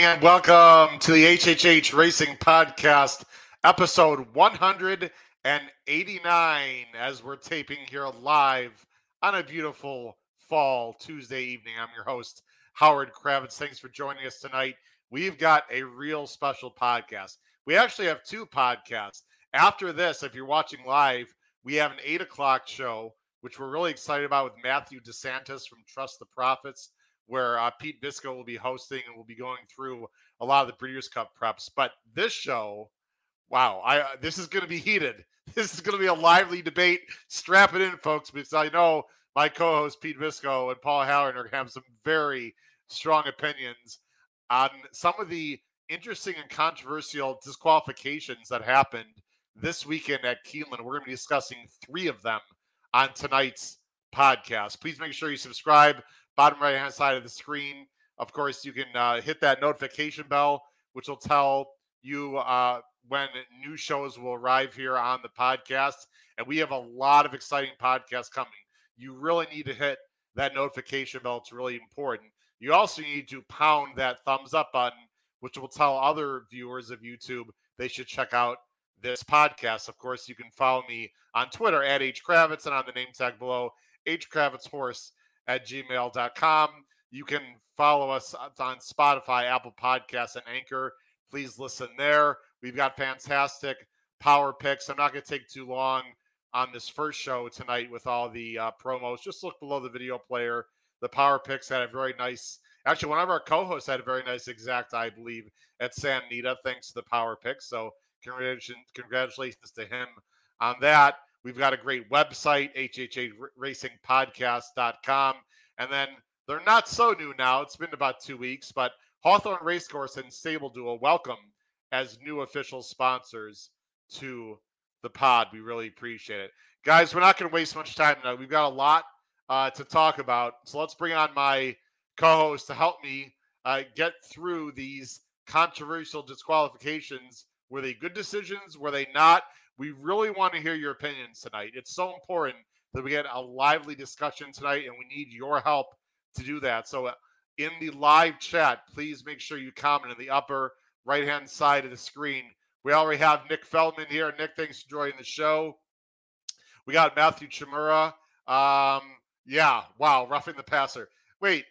Evening and welcome to the HHH Racing Podcast, episode 189, as we're taping here live on a beautiful fall Tuesday evening. I'm your host, Howard Kravets. Thanks for joining us tonight. We've got a real special podcast. We actually have two podcasts. After this, if you're watching live, we have an eight o'clock show, which we're really excited about with Matthew DeSantis from Trust the Profits where uh, Pete Bisco will be hosting and we'll be going through a lot of the Breeders' Cup preps. But this show, wow, I uh, this is going to be heated. This is going to be a lively debate. Strap it in, folks, because I know my co-host Pete Bisco and Paul Halloran are going to have some very strong opinions on some of the interesting and controversial disqualifications that happened this weekend at Keeneland. We're going to be discussing three of them on tonight's podcast. Please make sure you subscribe bottom right hand side of the screen. Of course, you can uh, hit that notification bell, which will tell you uh, when new shows will arrive here on the podcast. And we have a lot of exciting podcasts coming. You really need to hit that notification bell. It's really important. You also need to pound that thumbs up button, which will tell other viewers of YouTube they should check out this podcast. Of course, you can follow me on Twitter at H Kravets and on the name tag below, H Kravets Horse at gmail.com. You can follow us on Spotify, Apple Podcasts, and Anchor. Please listen there. We've got fantastic power picks. I'm not going to take too long on this first show tonight with all the uh, promos. Just look below the video player. The power picks had a very nice, actually, one of our co hosts had a very nice exact, I believe, at Santa Anita, thanks to the power picks. So, congratulations, congratulations to him on that. We've got a great website, hhhracingpodcast.com. And then they're not so new now. It's been about two weeks, but Hawthorne Racecourse and Stable Duel welcome as new official sponsors to the pod. We really appreciate it. Guys, we're not going to waste much time now. We've got a lot uh, to talk about. So let's bring on my co host to help me uh, get through these controversial disqualifications. Were they good decisions? Were they not? We really want to hear your opinions tonight. It's so important that we get a lively discussion tonight, and we need your help to do that. So, uh, in the live chat, please make sure you comment in the upper right hand side of the screen. We already have Nick Feldman here. Nick, thanks for joining the show. We got Matthew Chimura. Um, yeah, wow, roughing the passer. Wait,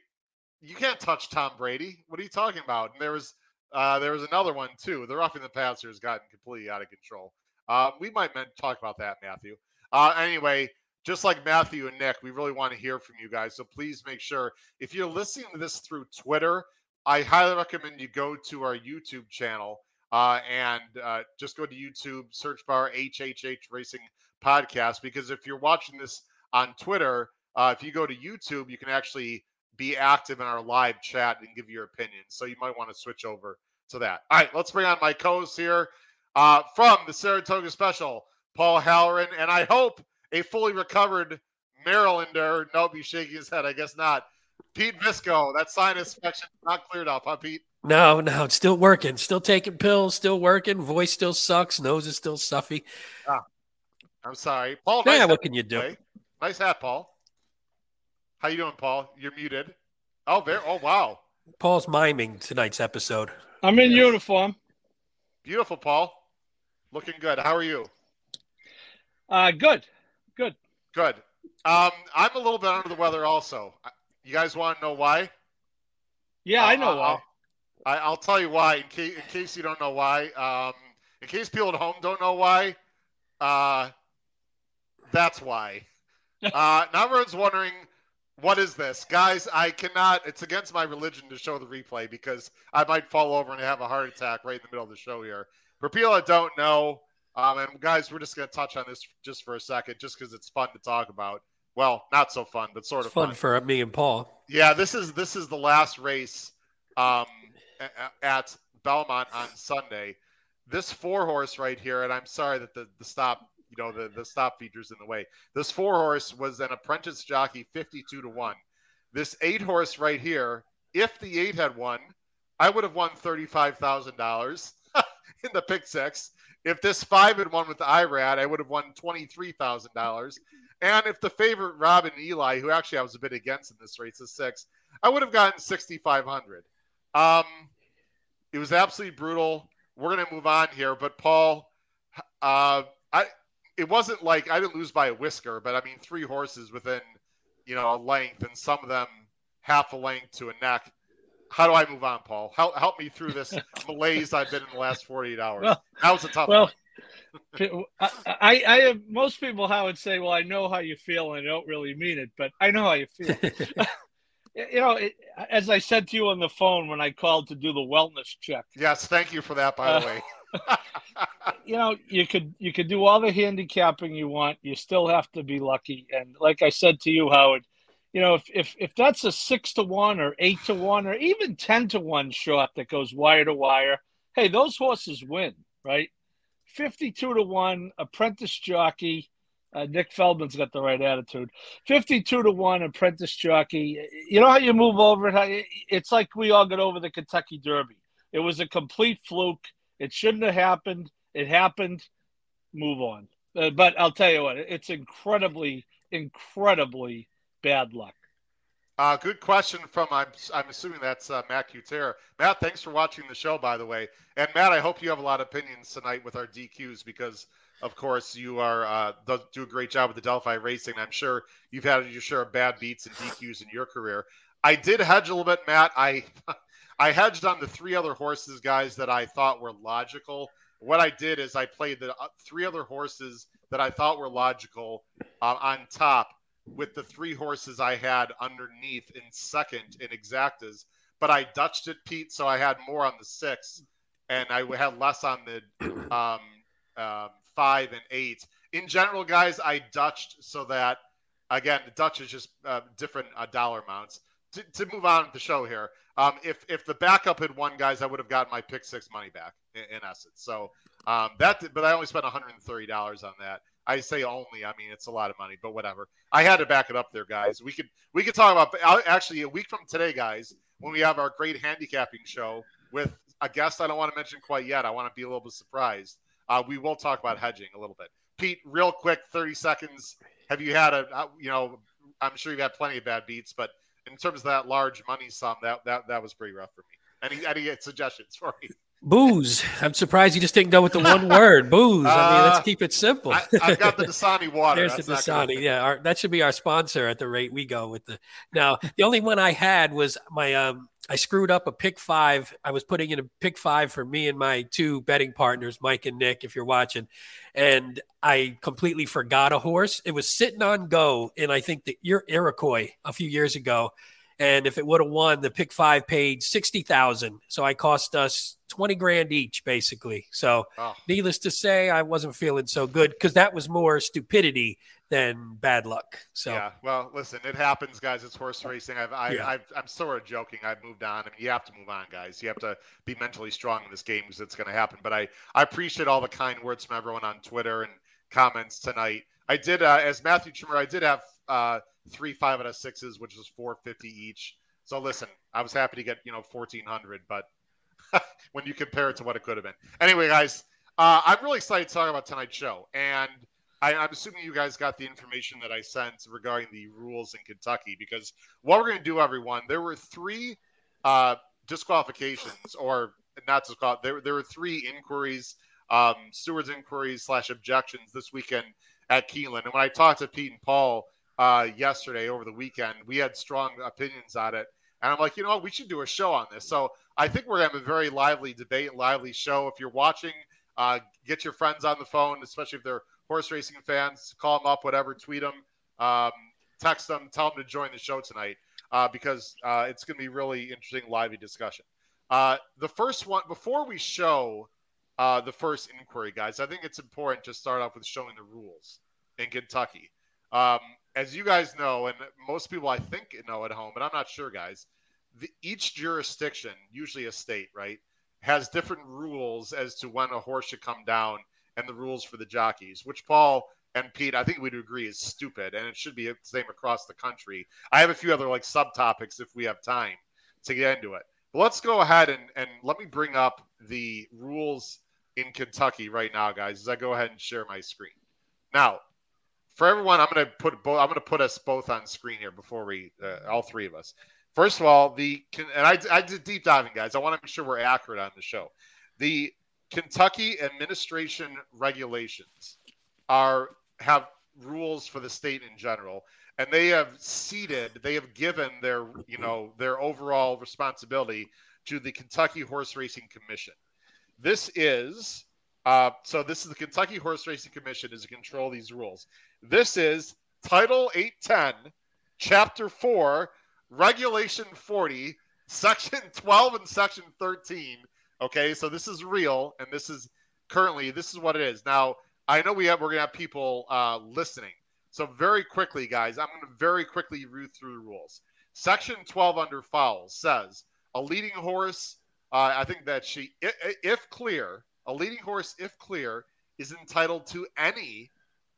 you can't touch Tom Brady. What are you talking about? And there was uh, there was another one too. The roughing the passer has gotten completely out of control. Uh, we might talk about that, Matthew. Uh, anyway, just like Matthew and Nick, we really want to hear from you guys. So please make sure if you're listening to this through Twitter, I highly recommend you go to our YouTube channel uh, and uh, just go to YouTube, search bar HHH Racing Podcast. Because if you're watching this on Twitter, uh, if you go to YouTube, you can actually be active in our live chat and give your opinion. So you might want to switch over to that. All right, let's bring on my co-host here uh, from the Saratoga Special, Paul Halloran, and I hope a fully recovered Marylander. Nope, he's shaking his head. I guess not. Pete Visco, that sinus infection not cleared up, huh, Pete? No, no, it's still working. Still taking pills, still working. Voice still sucks. Nose is still stuffy. Ah, I'm sorry. Paul, yeah, nice what can you do? Today. Nice hat, Paul. How you doing, Paul? You're muted. Oh, there. Oh, wow. Paul's miming tonight's episode. I'm in yes. uniform. Beautiful, Paul. Looking good. How are you? Uh, good. Good. Good. Um, I'm a little bit under the weather also. You guys want to know why? Yeah, uh, I know why. I'll, I'll, tell you why in case, in case you don't know why. Um, in case people at home don't know why, uh, that's why. uh, now everyone's wondering, what is this? Guys, I cannot, it's against my religion to show the replay because I might fall over and have a heart attack right in the middle of the show here. For people that don't know, um, and guys, we're just going to touch on this just for a second, just because it's fun to talk about. Well, not so fun, but sort it's of fun, fun, for me and Paul. Yeah, this is this is the last race um, at Belmont on Sunday. This four horse right here, and I'm sorry that the, the stop, you know, the, the stop feature's in the way. This four horse was an apprentice jockey, 52 to one. This eight horse right here, if the eight had won, I would have won thirty-five thousand dollars. in the pick six. If this five had won with the IRAD, I would have won twenty three thousand dollars. And if the favorite Robin Eli, who actually I was a bit against in this race, is six, I would have gotten sixty five hundred. Um, it was absolutely brutal. We're gonna move on here, but Paul, uh, I it wasn't like I didn't lose by a whisker, but I mean three horses within you know a length, and some of them half a length to a neck. How do I move on, Paul? Help help me through this malaise I've been in the last 48 hours. Well, that was a tough well, one. I, I, I have most people how would say, well, I know how you feel, and I don't really mean it, but I know how you feel. you know, it, as I said to you on the phone when I called to do the wellness check. Yes, thank you for that, by Uh, the way. you know, you could you could do all the handicapping you want. You still have to be lucky. And like I said to you, Howard, you know, if if if that's a six to one or eight to one or even ten to one shot that goes wire to wire, hey, those horses win, right? Fifty-two to one, apprentice jockey. Uh, Nick Feldman's got the right attitude. Fifty-two to one, apprentice jockey. You know how you move over it? It's like we all got over the Kentucky Derby. It was a complete fluke. It shouldn't have happened. It happened. Move on. Uh, but I'll tell you what, it's incredibly, incredibly bad luck. Uh, good question from I'm I'm assuming that's uh, Matt Cutera. Matt, thanks for watching the show, by the way. And Matt, I hope you have a lot of opinions tonight with our DQs because, of course, you are uh, do a great job with the Delphi Racing. I'm sure you've had your share of bad beats and DQs in your career. I did hedge a little bit, Matt. I I hedged on the three other horses, guys, that I thought were logical. What I did is I played the uh, three other horses that I thought were logical uh, on top with the three horses I had underneath in second in exactas, but I dutched it, Pete, so I had more on the six, and I had less on the um, um, five and eight. In general, guys, I dutched so that again, the Dutch is just uh, different uh, dollar amounts. To, to move on with the show here, um, if if the backup had won, guys, I would have gotten my pick six money back in, in essence. So um, that, but I only spent 130 dollars on that. I say only. I mean, it's a lot of money, but whatever. I had to back it up there, guys. We could we could talk about actually a week from today, guys, when we have our great handicapping show with a guest I don't want to mention quite yet. I want to be a little bit surprised. Uh, we will talk about hedging a little bit. Pete, real quick, 30 seconds. Have you had a uh, you know? I'm sure you've had plenty of bad beats, but in terms of that large money sum, that that that was pretty rough for me. Any any suggestions for me? Booze. I'm surprised you just didn't go with the one word, booze. I mean, Uh, let's keep it simple. I, I've got the Dasani water. There's the That's gonna- Dasani. Yeah, our, that should be our sponsor at the rate we go with the. Now, the only one I had was my. um I screwed up a pick five. I was putting in a pick five for me and my two betting partners, Mike and Nick, if you're watching, and I completely forgot a horse. It was sitting on go, and I think the Ir- Iroquois a few years ago. And if it would have won, the pick five paid sixty thousand. So I cost us twenty grand each, basically. So Oh. needless to say, I wasn't feeling so good because that was more stupidity than bad luck. So Yeah, well, listen, it happens, guys. It's horse racing. I've, I, Yeah. I've, I'm sort of joking. I've moved on. I mean, you have to move on, guys. You have to be mentally strong in this game because it's going to happen. But I, I appreciate all the kind words from everyone on Twitter and comments tonight. I did, uh, as Matthew Trimmer, I did have uh, three five out of sixes, which was 450 each. So listen, I was happy to get you know 1400, but when you compare it to what it could have been. Anyway, guys, uh, I'm really excited to talk about tonight's show, and I, I'm assuming you guys got the information that I sent regarding the rules in Kentucky because what we're going to do, everyone, there were three uh, disqualifications, or not disqual. There, there were three inquiries, um, stewards inquiries slash objections this weekend at Keeneland. And when I talked to Pete and Paul uh, yesterday over the weekend, we had strong opinions on it. And I'm like, you know what, we should do a show on this. So I think we're going to have a very lively debate, lively show. If you're watching, uh, get your friends on the phone, especially if they're horse racing fans. Call them up, whatever, tweet them, um, text them, tell them to join the show tonight uh, because uh, it's going to be really interesting, lively discussion. Uh, the first one, before we show uh, the first inquiry, guys, I think it's important to start off with showing the rules in Kentucky. Um, as you guys know, and most people I think know at home, but I'm not sure, guys, the, each jurisdiction, usually a state, right, has different rules as to when a horse should come down and the rules for the jockeys, which Paul and Pete, I think we'd agree is stupid, and it should be the same across the country. I have a few other like subtopics if we have time to get into it. But let's go ahead and, and let me bring up the rules in Kentucky right now, guys, as I go ahead and share my screen. Now, for everyone, I'm going to put both. I'm going to put us both on screen here before we, uh, all three of us. First of all, the and I, I did deep diving, guys. I want to make sure we're accurate on the show. The Kentucky administration regulations are have rules for the state in general, and they have ceded, they have given their you know their overall responsibility to the Kentucky Horse Racing Commission. This is uh, so. This is the Kentucky Horse Racing Commission is to control these rules. This is Title 810, Chapter 4, Regulation 40, Section 12 and Section 13. Okay, so this is real, and this is currently this is what it is. Now, I know we have we're gonna have people uh, listening, so very quickly, guys, I'm gonna very quickly read through the rules. Section 12 under fouls says a leading horse. Uh, I think that she, if, if clear, a leading horse, if clear, is entitled to any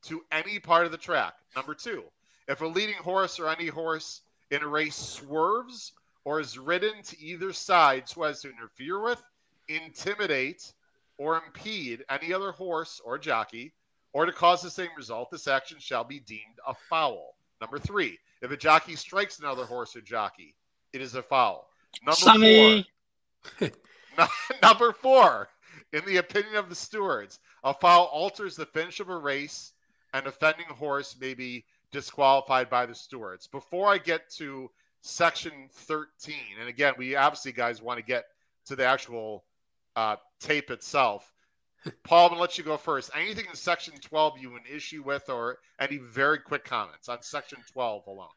to any part of the track. Number two, if a leading horse or any horse in a race swerves or is ridden to either side so as to interfere with, intimidate, or impede any other horse or jockey, or to cause the same result, this action shall be deemed a foul. Number three, if a jockey strikes another horse or jockey, it is a foul. Number Sonny. four. number four, in the opinion of the stewards, a foul alters the finish of a race an offending horse may be disqualified by the stewards. Before I get to section 13, and again, we obviously, guys, want to get to the actual uh, tape itself. Paul, I'm going to let you go first. Anything in section 12 you an issue with, or any very quick comments on section 12 alone?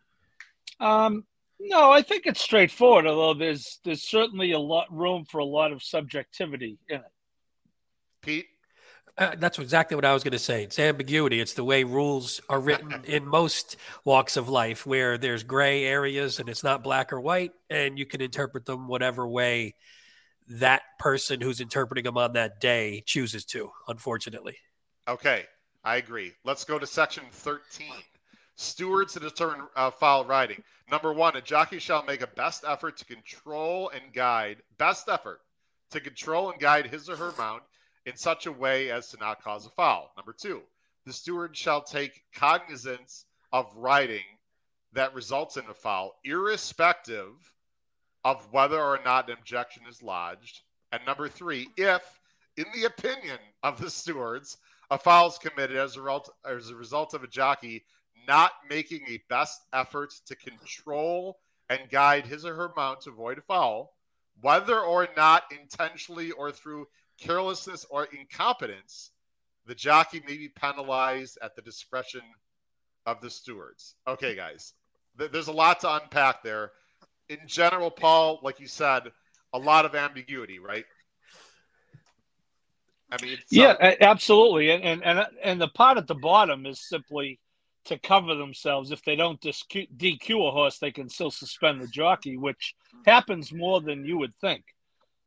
Um, no, I think it's straightforward. Although there's there's certainly a lot room for a lot of subjectivity in it. Pete, uh, that's exactly what I was going to say. It's ambiguity. It's the way rules are written in most walks of life, where there's gray areas and it's not black or white, and you can interpret them whatever way that person who's interpreting them on that day chooses to. Unfortunately. Okay, I agree. Let's go to section 13. Stewards to determine uh, foul riding. Number one, a jockey shall make a best effort to control and guide, best effort to control and guide his or her mount in such a way as to not cause a foul. Number two, the steward shall take cognizance of riding that results in a foul, irrespective of whether or not an objection is lodged. And number three, if, in the opinion of the stewards, a foul is committed as a, result, as a result of a jockey not making a best effort to control and guide his or her mount to avoid a foul, whether or not intentionally or through carelessness or incompetence, the jockey may be penalized at the discretion of the stewards. Okay, guys, th- there's a lot to unpack there. In general, Paul, like you said, a lot of ambiguity, right? I mean, yeah, uh, absolutely, and, and and and the pot at the bottom is simply to cover themselves. If they don't DQ a horse, they can still suspend the jockey, which happens more than you would think.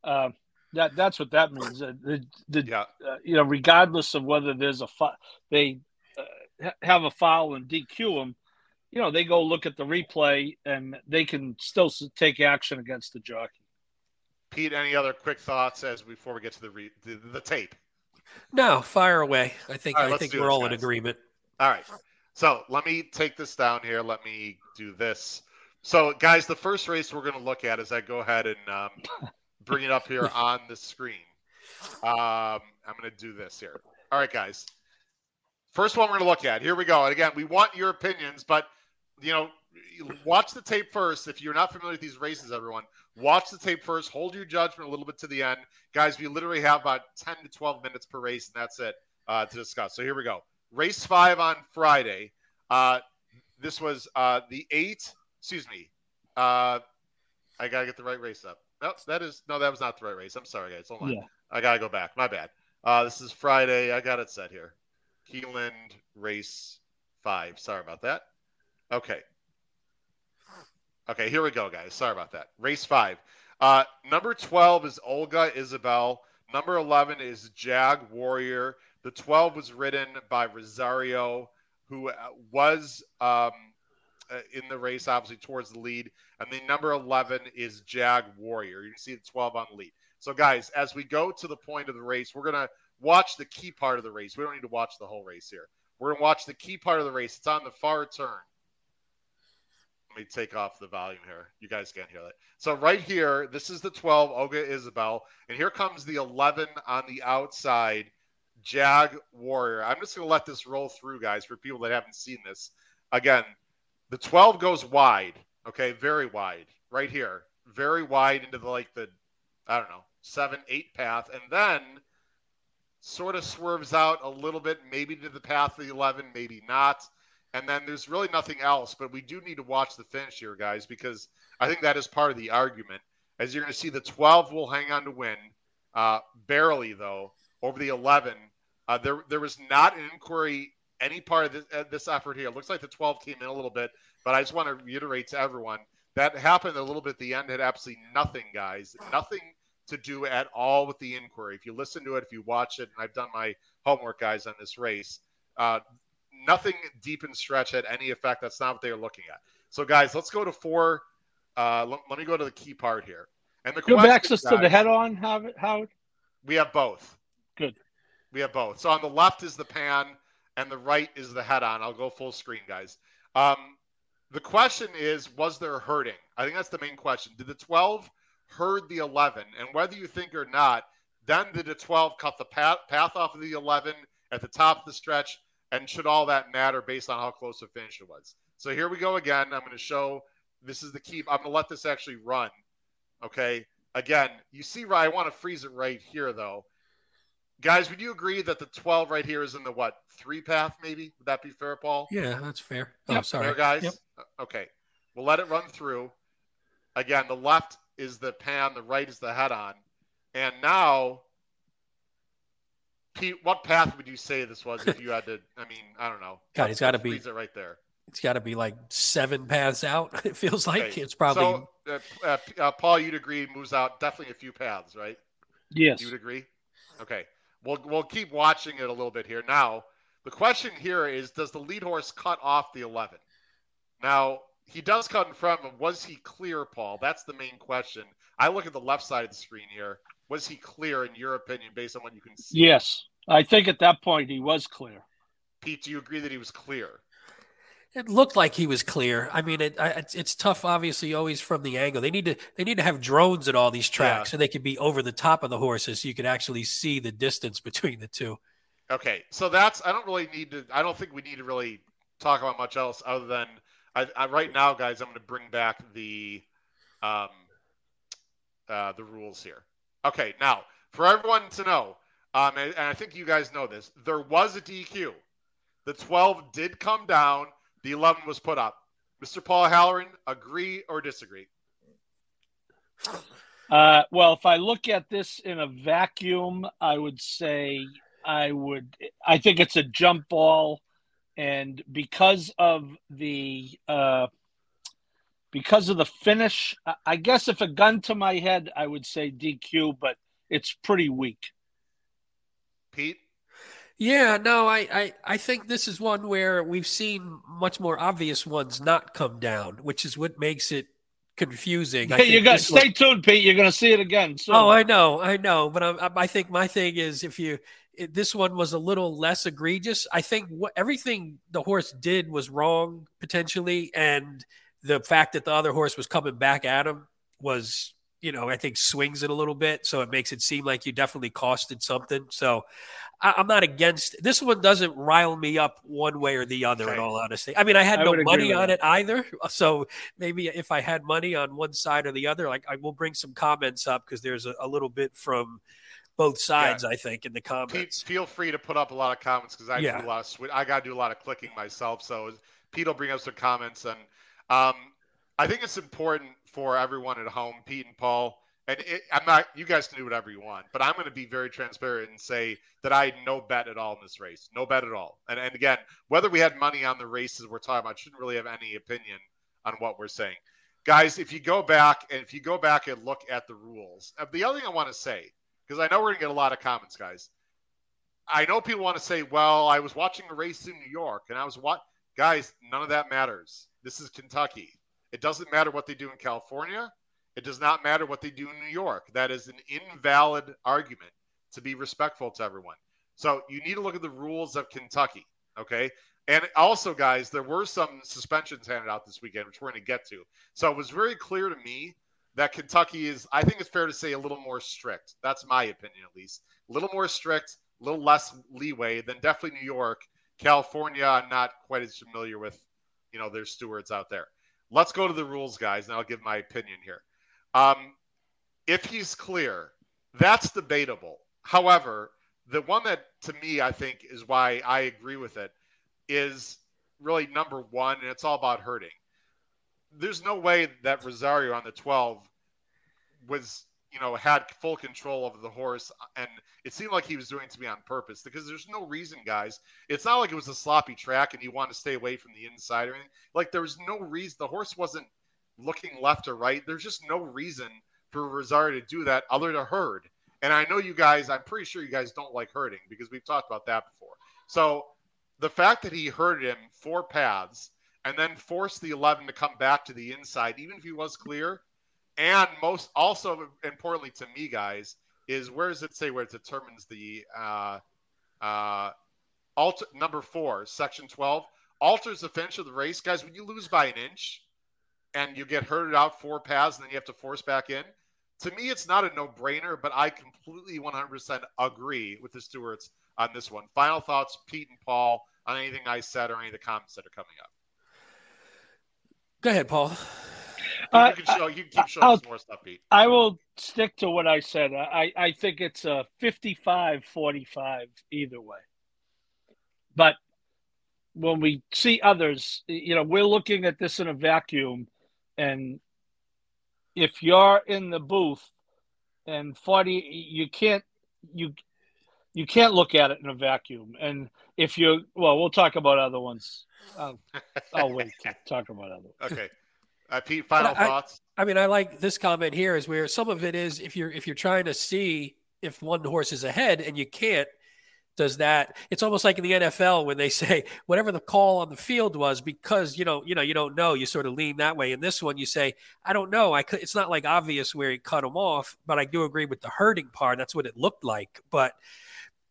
Uh, that that's what that means. Uh, the, the yeah. uh, you know, regardless of whether there's a fi- they uh, have a foul and DQ them, you know, they go look at the replay and they can still take action against the jockey. Pete, any other quick thoughts as before we get to the re- the, the tape? No, fire away. I think right, I think we're all guys. in agreement. All right. So let me take this down here. Let me do this. So, guys, the first race we're going to look at is I go ahead and um, bring it up here on the screen. Um, I'm going to do this here. All right, guys. First one we're going to look at. Here we go. And again, we want your opinions, but you know, watch the tape first. If you're not familiar with these races, everyone, watch the tape first. Hold your judgment a little bit to the end, guys. We literally have about 10 to 12 minutes per race, and that's it uh, to discuss. So here we go. Race five on Friday. Uh, this was uh, the eight. Excuse me. Uh, I gotta get the right race up. No, that is no, that was not the right race. I'm sorry, guys. Hold on. Yeah. I gotta go back. My bad. Uh, this is Friday. I got it set here. Keeneland race five. Sorry about that. Okay. Okay, here we go, guys. Sorry about that. Race five. Uh, number 12 is Olga Isabel. Number 11 is Jag Warrior. The 12 was ridden by Rosario, who uh, was um, Uh, in the race, obviously towards the lead. And the number 11 is Jag Warrior. You can see the 12 on the lead. So, guys, as we go to the point of the race, we're going to watch the key part of the race. We don't need to watch the whole race here. We're going to watch the key part of the race. It's on the far turn. Let me take off the volume here. You guys can't hear that. So right here, this is the 12, Olga Isabel, and here comes the 11 on the outside, Jag Warrior. I'm just going to let this roll through, guys, for people that haven't seen this. Again, the 12 goes wide, okay, very wide, right here, very wide into the like the, I don't know, seven, eight path, and then sort of swerves out a little bit, maybe to the path of the 11, maybe not. And then there's really nothing else, but we do need to watch the finish here, guys, because I think that is part of the argument. As you're going to see, the 12 will hang on to win, uh, barely though, over the 11. Uh, there, there was not an inquiry any part of this, uh, this effort here. It looks like the 12 team in a little bit, but I just want to reiterate to everyone that happened a little bit at the end. Had absolutely nothing, guys, nothing to do at all with the inquiry. If you listen to it, if you watch it, and I've done my homework, guys, on this race, uh, nothing deep and stretch had any effect. That's not what they were looking at. So, guys, let's go to four. Uh, let, let, me go to the key part here. And the you have access guys, to the head-on, Howard? We have both. Good. We have both. So on the left is the pan, and the right is the head-on. I'll go full screen, guys. Um, the question is, was there herding? I think that's the main question. Did the 12 herd the 11? And whether you think or not, then did the 12 cut the path, path off of the 11 at the top of the stretch? And should all that matter based on how close the finish it was? So here we go again. I'm going to show this is the key. I'm going to let this actually run. Okay. Again, you see? I want to freeze it right here, though. Guys, would you agree that the 12 right here is in the what three path? Maybe would that be fair, Paul? Yeah, that's fair. Oh, yep. sorry, fair, guys. Yep. Uh, okay, we'll let it run through. Again, the left is the pan, the right is the head on, and now Pete, what path would you say this was if you had to? I mean, I don't know. God, it's got to be it right there. It's got to be like seven paths out. It feels like okay. it's probably. So, uh, uh, uh, Paul, you'd agree moves out definitely a few paths, right? Yes. You would agree. Okay, we'll we'll keep watching it a little bit here. Now, the question here is: Does the lead horse cut off the eleven? Now he does cut in front him. Was he clear, Paul? That's the main question. I look at the left side of the screen here was he clear in your opinion based on what you can see? Yes, I think at that point he was clear. Pete, do you agree that he was clear? It looked like he was clear. I mean, it, it's, it's tough, obviously, always from the angle. They need to they need to have drones at all these tracks, yeah. so they could be over the top of the horses, so you could actually see the distance between the two. Okay, so that's I don't really need to. I don't think we need to really talk about much else other than I, I right now, guys. I'm going to bring back the um, uh, the rules here. Okay, now for everyone to know, um, and, and I think you guys know this, there was a DQ. The 12 did come down. The 11 was put up. Mr. Paul Halloran, agree or disagree? Uh, well, if I look at this in a vacuum, I would say I would. I think it's a jump ball, and because of the uh, because of the finish, I guess if a gun to my head, I would say DQ, but it's pretty weak. Pete? Yeah, no, I, I, I think this is one where we've seen much more obvious ones not come down, which is what makes it confusing. Yeah, you got stay tuned, Pete. You're going to see it again. Soon. Oh, I know, I know, but I, I think my thing is if you it, this one was a little less egregious. I think what everything the horse did was wrong potentially, and the fact that the other horse was coming back at him was, you know, I think swings it a little bit. So it makes it seem like you definitely costed something. So I, am not against this one. Doesn't rile me up one way or the other. Right. In all honesty, I mean, I had I no money on it either. So maybe if I had money on one side or the other, like I will bring some comments up because there's a, a, little bit from both sides. Yeah. I think in the comments. Pete, feel free to put up a lot of comments because I yeah. do a lot of sw- I got to do a lot of clicking myself. So Pete will bring up some comments and um, I think it's important for everyone at home, Pete and Paul. And it, I'm not. You guys can do whatever you want, but I'm going to be very transparent and say that I had no bet at all in this race, no bet at all. And and again, whether we had money on the races we're talking about, shouldn't really have any opinion on what we're saying, guys. If you go back and if you go back and look at the rules, uh, the other thing I want to say, because I know we're going to get a lot of comments, guys. I know people want to say, "Well, I was watching a race in New York, and I was what." Guys, none of that matters. This is Kentucky. It doesn't matter what they do in California. It does not matter what they do in New York. That is an invalid argument to be respectful to everyone. So you need to look at the rules of Kentucky. Okay. And also, guys, there were some suspensions handed out this weekend, which we're going to get to. So it was very clear to me that Kentucky is, I think it's fair to say, a little more strict. That's my opinion, at least. A little more strict, a little less leeway than definitely New York. California, I'm not quite as familiar with, you know, their stewards out there. Let's go to the rules, guys, and I'll give my opinion here. Um, if he's clear, that's debatable. However, the one that to me I think is why I agree with it is really number one, and it's all about herding. There's no way that Rosario on the 12 was, you know, had full control of the horse, and it seemed like he was doing it to me on purpose because there's no reason, guys. It's not like it was a sloppy track and you want to stay away from the inside or anything. Like there was no reason. The horse wasn't looking left or right. There's just no reason for Rosario to do that other to herd. And I know you guys, I'm pretty sure you guys don't like herding because we've talked about that before. So the fact that he herded him four paths and then forced the 11 to come back to the inside, even if he was clear, and most also importantly to me, guys, is where does it say where it determines the uh, uh, alter number four, section 12 alters the finish of the race, guys. When you lose by an inch and you get herded out four paths and then you have to force back in, to me, it's not a no brainer, but I completely 100% agree with the stewards on this one. Final thoughts, Pete and Paul, on anything I said or any of the comments that are coming up. Go ahead, Paul. Uh, you, can show, you can keep showing us more stuff, Pete. I will stick to what I said. I, I think it's a 55 45 either way. But when we see others, you know, we're looking at this in a vacuum. And if you're in the booth and 40, you can't, you, you can't look at it in a vacuum. And if you, well, we'll talk about other ones. I'll, I'll wait to talk about other. ones. Okay. Uh, Pete, final I, thoughts. I mean, I like this comment here is where some of it is if you're if you're trying to see if one horse is ahead and you can't, does that? It's almost like in the NFL when they say whatever the call on the field was because you know you know you don't know you sort of lean that way. In this one, you say I don't know. I could. It's not like obvious where he cut him off, but I do agree with the herding part. That's what it looked like, but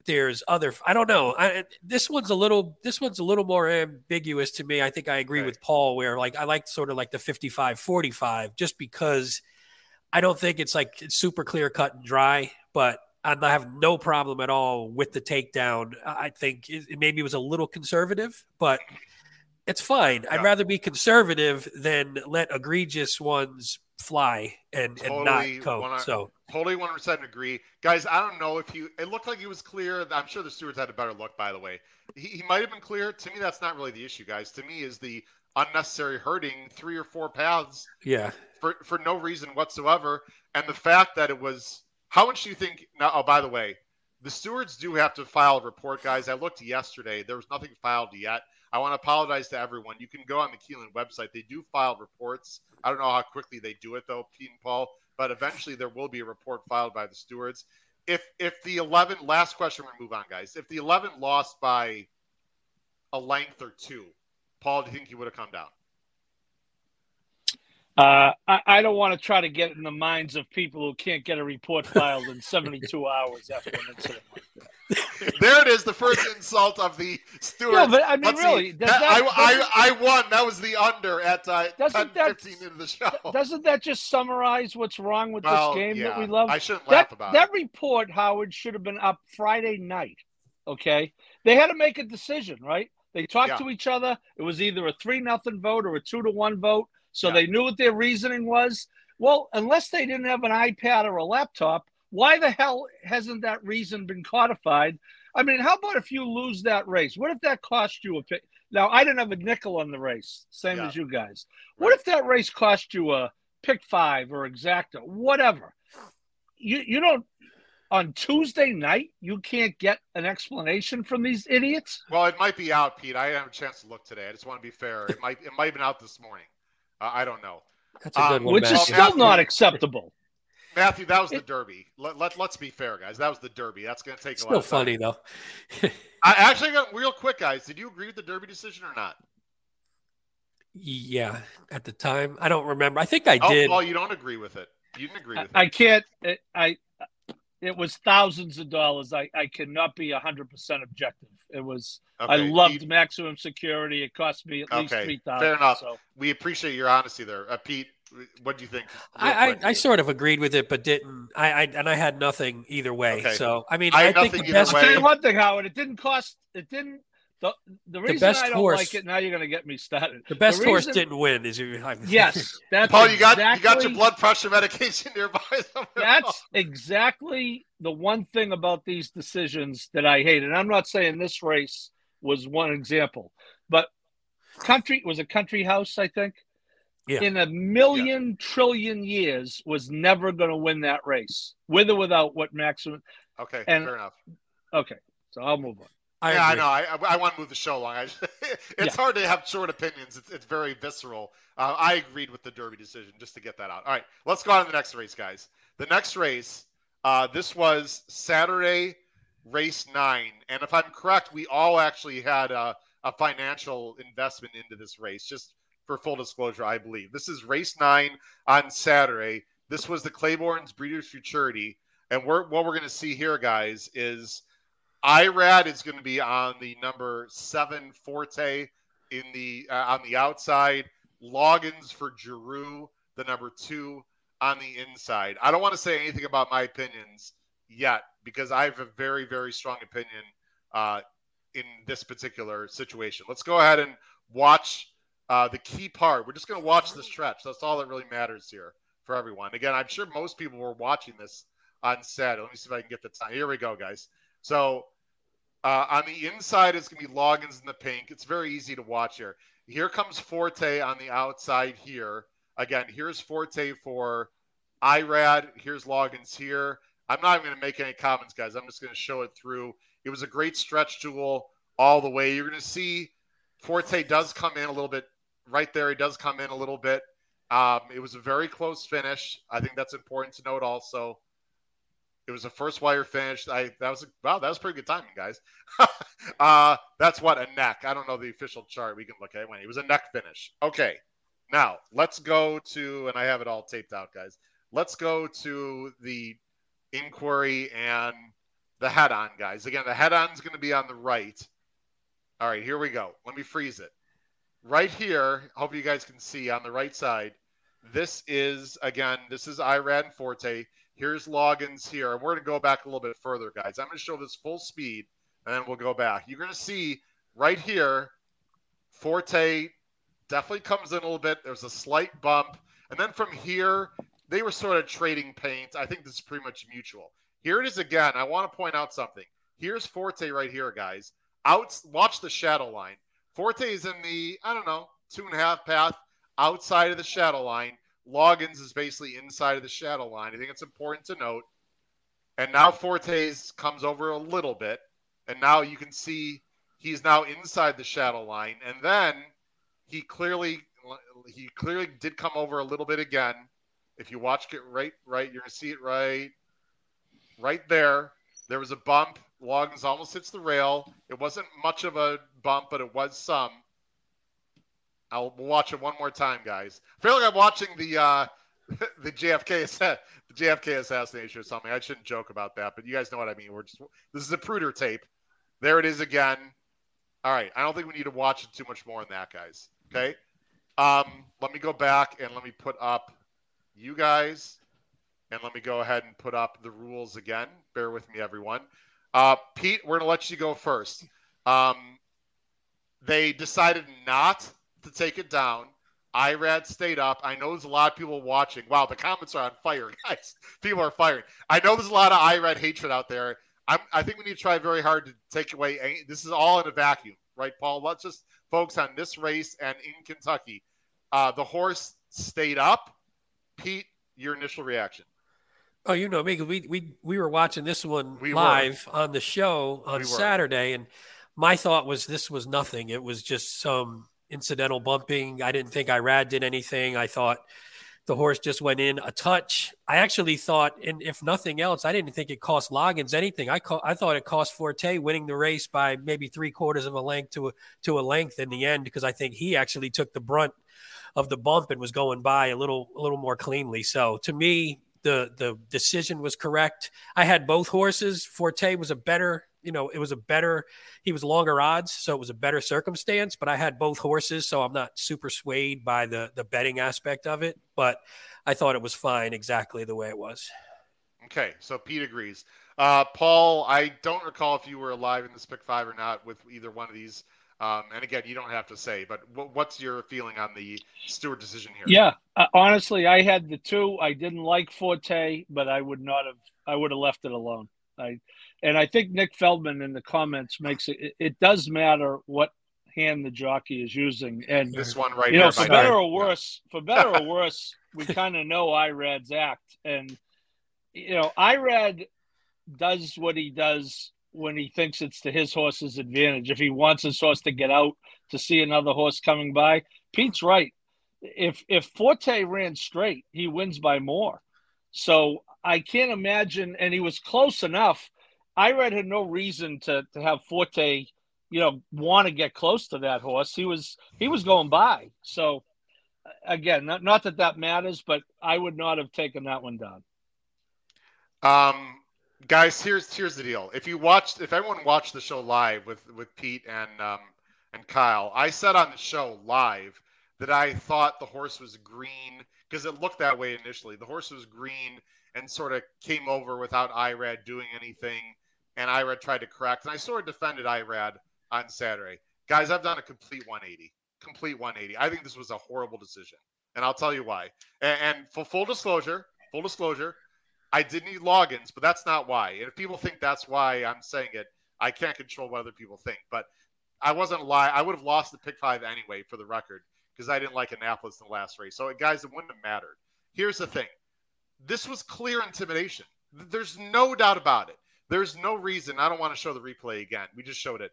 there's other i don't know I, this one's a little this one's a little more ambiguous to me i think i agree right. with paul where like i like sort of like the 55 45 just because i don't think it's like it's super clear cut and dry but i have no problem at all with the takedown i think it, it maybe was a little conservative but it's fine yeah. i'd rather be conservative than let egregious ones fly and, totally and not cope so Totally 100% agree. Guys, I don't know if you, it looked like he was clear. I'm sure the stewards had a better look, by the way. He, he might have been clear. To me, that's not really the issue, guys. To me, is the unnecessary herding three or four paths. Yeah. For, for no reason whatsoever. And the fact that it was, how much do you think, now, oh, by the way, the stewards do have to file a report, guys. I looked yesterday. There was nothing filed yet. I want to apologize to everyone. You can go on the Keeneland website. They do file reports. I don't know how quickly they do it, though, Pete and Paul but eventually there will be a report filed by the stewards. If if the 11 last question we move on guys. If the 11 lost by a length or two, Paul, do you think he would have come down? Uh, I, I, don't want to try to get in the minds of people who can't get a report filed in 72 hours after an incident like that. there it is, the first insult of the Stewart. Yeah, but I mean, Let's really, that, I, I, I, won. That was the under at uh, 10, that, 15 into the show. Doesn't that just summarize what's wrong with well, this game yeah. that we love? I shouldn't that, laugh about that it. report, Howard, should have been up Friday night. Okay, they had to make a decision, right? They talked yeah. to each other. It was either a three nothing vote or a two to one vote. So yeah. they knew what their reasoning was. Well, unless they didn't have an iPad or a laptop, why the hell hasn't that reason been codified? I mean, how about if you lose that race? What if that cost you a pick? Now, I didn't have a nickel on the race, same yeah. as you guys. What right. if that race cost you a pick five or exacta, whatever? You you don't on Tuesday night you can't get an explanation from these idiots. Well, it might be out, Pete. I didn't have a chance to look today. I just want to be fair. It might it might have been out this morning. Uh, I don't know. That's a good um, one, which Matthew. is still Matthew, not acceptable. Matthew, that was the Derby. Let, let, us be fair, guys. That was the Derby. That's going to take a lot. Still funny though. I actually got real quick, guys. Did you agree with the Derby decision or not? Yeah, at the time, I don't remember. I think I oh, did. Oh, you don't agree with it. You didn't agree with I, it. I can't. I it was thousands of dollars. I, I cannot be hundred percent objective. It was Okay, I loved Pete, maximum security. It cost me at least Okay, three thousand. fair enough. So we appreciate your honesty there, uh, Pete. What do you think? I, I. I sort of agreed with it, but didn't. I, I and I had nothing either way. Okay. So I mean, I I, think the best. way. I'll tell you one thing, Howard. It didn't cost. It didn't. The, the reason best I don't horse- like it now, you're going to get me started. The best horse reason- didn't win. Is you? I- Yes, that's Paul, you got exactly, you got your blood pressure medication nearby. somewhere? That's exactly the one thing about these decisions that I hate. And I'm not saying this race was one example, but country was a country house, I think. Yeah. In a million trillion years, was never going to win that race, with or without what maximum. okay, And- fair enough. Okay, so I'll move on. I yeah, I know. I, I, I want to move the show along. I, it's Yeah. hard to have short opinions. It's, it's very visceral. Uh, I agreed with the Derby decision, just to get that out. All right, let's go on to the next race, guys. The next race, uh, this was Saturday, race nine, and if I'm correct, we all actually had a, a financial investment into this race. Just for full disclosure, I believe this is race nine on Saturday. This was the Claiborne's Breeders' Futurity, and we're, what we're going to see here, guys, is IRAD is going to be on the number seven Forte in the uh, on the outside. Loggins for Giroux, the number two on the inside. I don't want to say anything about my opinions yet because I have a very very strong opinion uh, in this particular situation. Let's go ahead and watch uh, the key part. We're just going to watch the stretch. That's all that really matters here for everyone. Again, I'm sure most people were watching this on Saturday. Let me see if I can get the time. Here we go, guys. So uh, on the inside, it's going to be Loggins in the pink. It's very easy to watch here. Here comes Forte on the outside here. Again, here's Forte for IRAD. Here's Loggins here. I'm not even going to make any comments, guys. I'm just going to show it through. It was a great stretch duel all the way. You're going to see Forte does come in a little bit right there. He does come in a little bit. Um, it was a very close finish. I think that's important to note also. It was a first wire finish. I that was a, wow, that was pretty good timing, guys. uh, that's what a neck. I don't know the official chart. We can look at it when it was a neck finish. Okay, now let's go to and I have it all taped out, guys. Let's go to the inquiry and the head on, guys. Again, the head on is going to be on the right. All right, here we go. Let me freeze it. Right here, hope you guys can see on the right side. This is again, this is Irad and Forte. Here's Loggins here. And we're going to go back a little bit further, guys. I'm going to show this full speed and then we'll go back. You're going to see right here, Forte definitely comes in a little bit. There's a slight bump. And then from here, they were sort of trading paint. I think this is pretty much mutual. Here it is again. I want to point out something. Here's Forte right here, guys. Out, watch the shadow line. Forte is in the, I don't know, two and a half path outside of the shadow line. Loggins is basically inside of the shadow line. I think it's important to note. And now Fortes comes over a little bit. And now you can see he's now inside the shadow line. And then he clearly he clearly did come over a little bit again. If you watch it right, right, you're gonna see it right, right there. There was a bump. Loggins almost hits the rail. It wasn't much of a bump, but it was some. I'll watch it one more time, guys. I feel like I'm watching the uh, the JFK the JFK assassination or something. I shouldn't joke about that, but you guys know what I mean. We're just this is Zapruder tape. There it is again. All right, I don't think we need to watch it too much more than that, guys. Okay. Um, let me go back and let me put up you guys, and let me go ahead and put up the rules again. Bear with me, everyone. Uh, Pete, we're gonna let you go first. Um, they decided not to take it down. Irad stayed up. I know there's a lot of people watching. Wow, the comments are on fire, guys. People are firing. I know there's a lot of Irad hatred out there. I'm, I think we need to try very hard to take away. Any, this is all in a vacuum, right, Paul? Let's just focus on this race and in Kentucky. Uh, the horse stayed up. Pete, your initial reaction? Oh, you know me. We we we were watching this one We were. live on the show on We were. Saturday, and my thought was this was nothing. It was just some incidental bumping. I didn't think Irad did anything. I thought the horse just went in a touch. I actually thought, and if nothing else, I didn't think it cost Loggins anything. I I thought it cost Forte winning the race by maybe three quarters of a length to a, to a length in the end because I think he actually took the brunt of the bump and was going by a little a little more cleanly. So to me, the the decision was correct. I had both horses. Forte was a better, you know, it was a better. He was longer odds, so it was a better circumstance. But I had both horses, so I'm not super swayed by the the betting aspect of it. But I thought it was fine exactly the way it was. Okay, so Pete agrees. Uh, Paul, I don't recall if you were alive in this pick five or not with either one of these. Um, and again, you don't have to say, but what's your feeling on the steward decision here? Yeah, uh, honestly, I had the two. I didn't like Forte, but I would not have. I would have left it alone. I, and I think Nick Feldman in the comments makes it. It, does matter what hand the jockey is using, and this one right you know, for better or worse, for better or worse, we kind of know Irad's act, and you know, Irad does what he does when he thinks it's to his horse's advantage. If he wants his horse to get out to see another horse coming by, Pete's right. If if Forte ran straight, he wins by more. So I can't imagine, and he was close enough. Irad had no reason to to have Forte, you know, want to get close to that horse. He was he was going by. So again, not, not that that matters, but I would not have taken that one down. Um, guys, here's here's the deal. If you watched, if everyone watched the show live with with Pete and um, and Kyle, I said on the show live that I thought the horse was green because it looked that way initially. The horse was green and sort of came over without Irad doing anything, and Irad tried to correct. And I sort of defended Irad on Saturday. Guys, I've done a complete 180. Complete 180. I think this was a horrible decision, and I'll tell you why. And, and for full disclosure, full disclosure, I did need Loggins, but that's not why. And if people think that's why I'm saying it, I can't control what other people think. But I wasn't lie. I would have lost the pick five anyway, for the record, because I didn't like Annapolis in the last race. So guys, it wouldn't have mattered. Here's the thing: this was clear intimidation. There's no doubt about it. There's no reason. I don't want to show the replay again. We just showed it.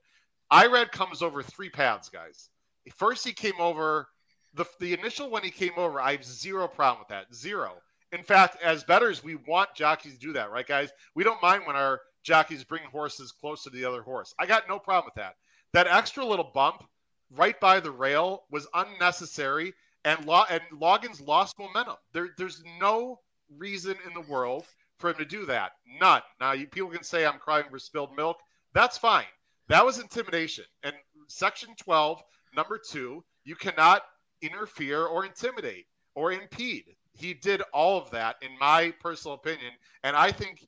Irad comes over three paths, guys. First, he came over the the initial when he came over. I have zero problem with that. Zero in fact, as betters, we want jockeys to do that, right, guys? We don't mind when our jockeys bring horses close to the other horse. I got no problem with that. That extra little bump right by the rail was unnecessary, and, Lo- and Loggins lost momentum. There, there's no reason in the world for him to do that. None. Now, you, people can say I'm crying for spilled milk. That's fine. That was intimidation. And Section 12, number two, you cannot interfere or intimidate or impede he did all of that, in my personal opinion. And I think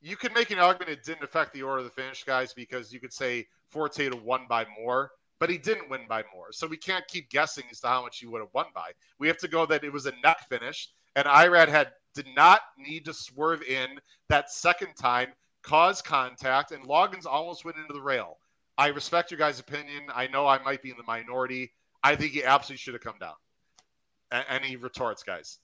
you could make an argument it didn't affect the order of the finish, guys, because you could say Forte to won by more, but he didn't win by more. So we can't keep guessing as to how much he would have won by. We have to go that it was a neck finish, and Irad had did not need to swerve in that second time, cause contact, and Loggins almost went into the rail. I respect your guys' opinion. I know I might be in the minority. I think he absolutely should have come down. And he retorts, guys.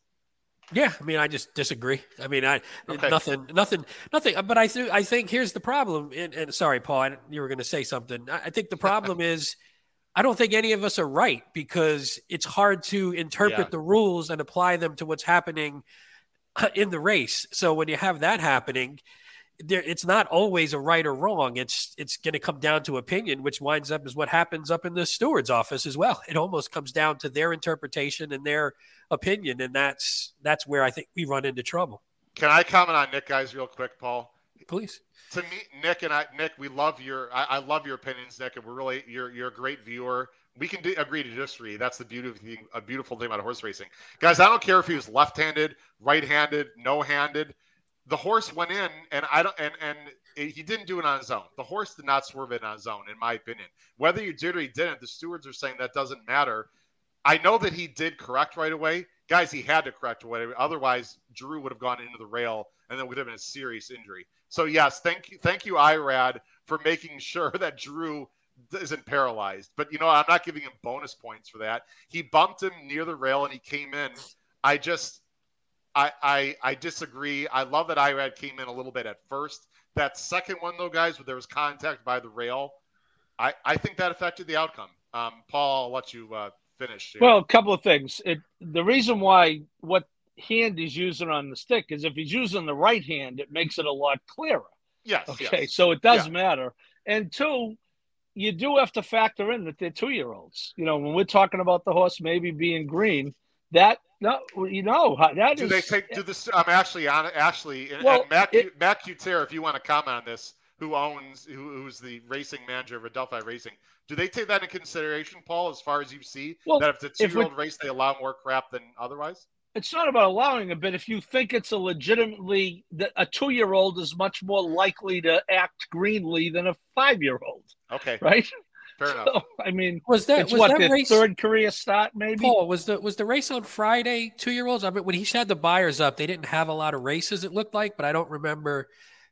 Yeah, I mean, I just disagree. I mean, I okay. nothing, nothing, nothing. But I think I think here's the problem. And, and sorry, Paul, I, you were going to say something. I think the problem is, I don't think any of us are right because it's hard to interpret yeah. the rules and apply them to what's happening in the race. So when you have that happening, there, it's not always a right or wrong. It's it's going to come down to opinion, which winds up is what happens up in the steward's office as well. It almost comes down to their interpretation and their opinion, and that's that's where I think we run into trouble. Can I comment on Nick, guys, real quick, Paul? Please. To me, Nick and I, Nick, we love your. I, I love your opinions, Nick, and we're really you're you're a great viewer. We can agree to disagree. That's the beautiful thing, a beautiful thing about horse racing, guys. I don't care if he was left-handed, right-handed, no-handed the horse went in, and I don't, and and he didn't do it on his own. The horse did not swerve it on his own, in my opinion. Whether you did or he didn't, the stewards are saying that doesn't matter. I know that he did correct right away, guys. He had to correct away, otherwise Drew would have gone into the rail, and then would have been a serious injury. So yes, thank you, thank you, Irad, for making sure that Drew isn't paralyzed. But you know, I'm not giving him bonus points for that. He bumped him near the rail, and he came in. I just I, I, I disagree. I love that Irad came in a little bit at first. That second one, though, guys, where there was contact by the rail, I, I think that affected the outcome. Um, Paul, I'll let you uh, finish. Here. Well, a couple of things. It, the reason why what hand he's using on the stick is if he's using the right hand, it makes it a lot clearer. Yes. Okay. Yes. So it does yeah. matter. And two, you do have to factor in that they're two year olds. You know, when we're talking about the horse maybe being green, that No, you know that do is- they take do this? I'm actually on actually, and, Well, and Matt it- Matt Cutera, if you want to comment on this, who owns who, who's the racing manager of Adelphi Racing, do they take that into consideration, Paul? As far as you see, Well, that if it's a two year old race, they allow more crap than otherwise. It's not about allowing it, but if you think it's a legitimately that a two year old is much more likely to act greenly than a five year old, Okay, right? fair enough. So, I mean, Was that it's was what that their race? third career start, maybe. Paul was the was the race on Friday two year olds? I mean, when he had the buyers up, they didn't have a lot of races. It looked like, but I don't remember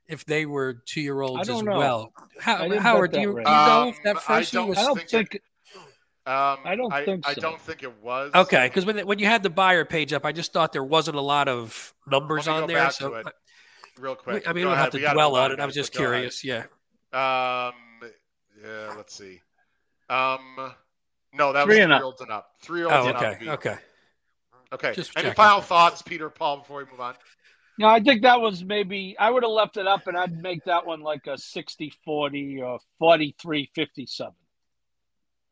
if they were two year olds as know. well. How, didn't Howard, do you, do you know Um, if that I first one don't was I don't think think. Um, I don't I, think I don't think it was. okay? Because when when you had the buyer page up, I just thought there wasn't a lot of numbers on go there. back So to it real quick. I mean, we don't ahead. have to We dwell on it. I was just but go ahead. curious. Yeah. Um, yeah, let's see. Um, no, that Three was and three up. year olds and up. Three olds Oh, and okay. up. beat. Okay. Okay. Just Any checking. final thoughts, Peter, Paul, before we move on? No, I think that was maybe I would have left it up and I'd make that one like a 60-40 or 43-57.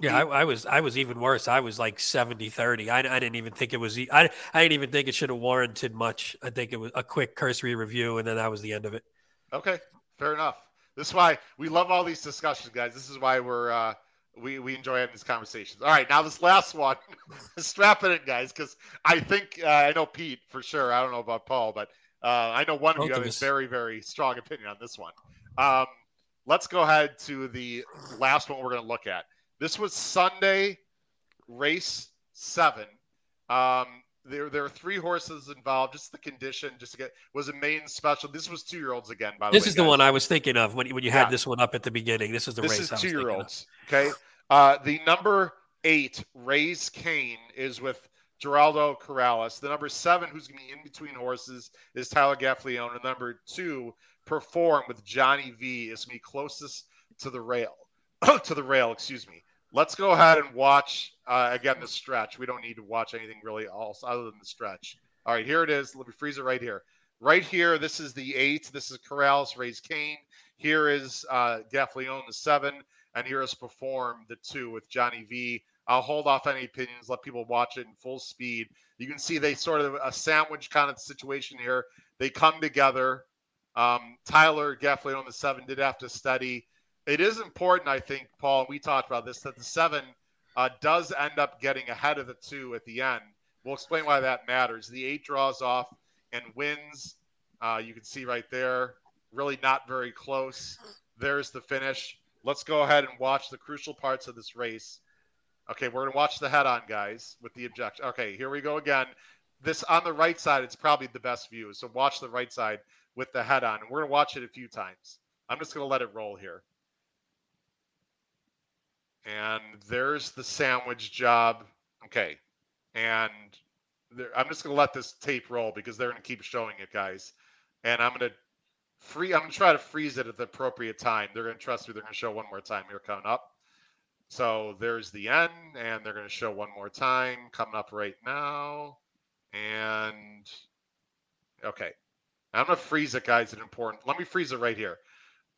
Yeah, I, I was I was even worse. I was like 70-30. I, I didn't even think it was. I I didn't even think it should have warranted much. I think it was a quick cursory review, and then that was the end of it. Okay, fair enough. This is why we love all these discussions, guys. This is why we're uh, we we enjoy having these conversations. All right, now this last one, strap it in, guys, because I think uh, I know Pete for sure. I don't know about Paul, but uh, I know one of Both you of have a very very strong opinion on this one. Um, let's go ahead to the last one we're going to look at. This was Sunday, race seven. Um, there, there are three horses involved. Just the condition, just to get was a main special. This was two year olds again. By the This way, this is the guys. one I was thinking of when when you had Yeah. this one up at the beginning. This is the this race. is two year olds. Okay. Uh, the number eight, Raise Cain, is with Gerardo Corrales. The number seven, who's going to be in between horses, is Tyler Gaffalione. And number two, Perform with Johnny V, is going to be closest to the rail. to the rail, excuse me. Let's go ahead and watch uh, again the stretch. We don't need to watch anything really else other than the stretch. All right, here it is. Let me freeze it right here. Right here, this is the eight. This is Corrales, Raise Cain. Here is uh, Gaffalione, the seven. And here is Perform, the two with Johnny V. I'll hold off any opinions, let people watch it in full speed. You can see they sort of a sandwich kind of situation here. They come together. Um, Tyler Gaffalione, the seven, did have to study. It is important, I think, Paul, we talked about this, that the seven uh, does end up getting ahead of the two at the end. We'll explain why that matters. The eight draws off and wins. Uh, you can see right there, really not very close. There's the finish. Let's go ahead and watch the crucial parts of this race. Okay, we're going to watch the head on, guys, with the objection. Okay, here we go again. This on the right side, it's probably the best view. So watch the right side with the head on. And we're going to watch it a few times. I'm just going to let it roll here. And there's the sandwich job. Okay. And there, I'm just going to let this tape roll because they're going to keep showing it, guys. And I'm going to free. I'm going to try to freeze it at the appropriate time. They're going to trust me. They're going to show one more time here coming up. So there's the end, and they're going to show one more time coming up right now. And okay, I'm going to freeze it, guys. It's important. Let me freeze it right here.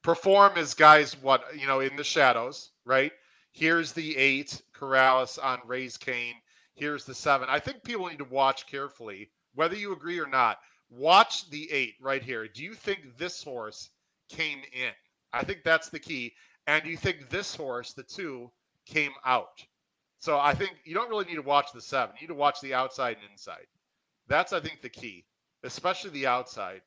Perform is guys what you know in the shadows, right? Here's the eight Corrales on Raise Cain. Here's the seven. I think people need to watch carefully, whether you agree or not. Watch the eight right here. Do you think this horse came in? I think that's the key. And do you think this horse, the two, came out? So I think you don't really need to watch the seven. You need to watch the outside and inside. That's, I think, the key, especially the outside.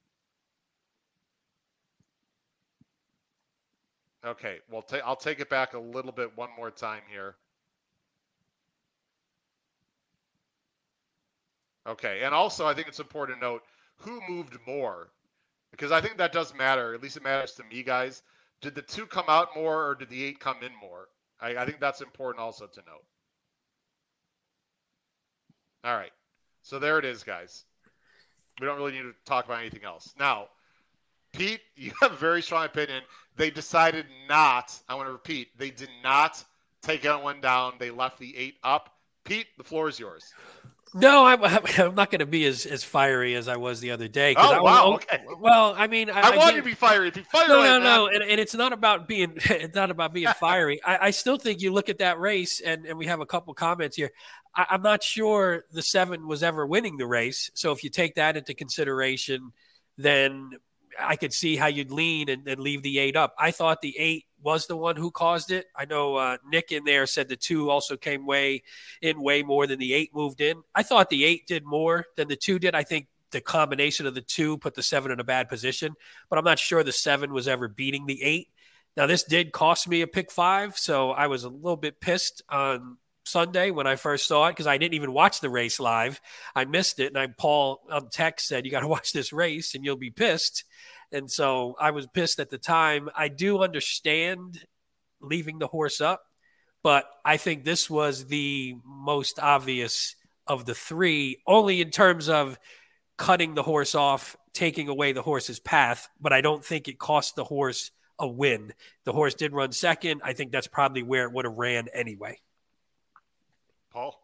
Okay, well, I'll take it back a little bit one more time here. Okay, and also I think it's important to note who moved more, because I think that does matter. At least it matters to me, guys. Did the two come out more, or did the eight come in more? I, I think that's important also to note. All right, so there it is, guys. We don't really need to talk about anything else now. Pete, you have a very strong opinion. They decided not, I want to repeat, they did not take that one down. They left the eight up Pete, the floor is yours. No, I'm, I'm not going to be as, as fiery as I was the other day. Oh, I, wow. Okay. Well, I mean, I, I, want you to be fiery. Be fiery. No, like no, that. no, and, and it's not about being it's not about being fiery. I, I still think you look at that race, and, and we have a couple comments here. I, I'm not sure the seven was ever winning the race. So if you take that into consideration, then I could see how you'd lean and, and leave the eight up. I thought the eight was the one who caused it. I know uh, Nick in there said the two also came way in way more than the eight moved in. I thought the eight did more than the two did. I think the combination of the two put the seven in a bad position, but I'm not sure the seven was ever beating the eight. Now, this did cost me a pick five, so I was a little bit pissed on Sunday when I first saw it because I didn't even watch the race live. I missed it, and I Paul on text said, "You got to watch this race, and you'll be pissed." And so I was pissed at the time. I do understand leaving the horse up, but I think this was the most obvious of the three, only in terms of cutting the horse off, taking away the horse's path. But I don't think it cost the horse a win. The horse did run second. I think that's probably where it would have ran anyway. Paul.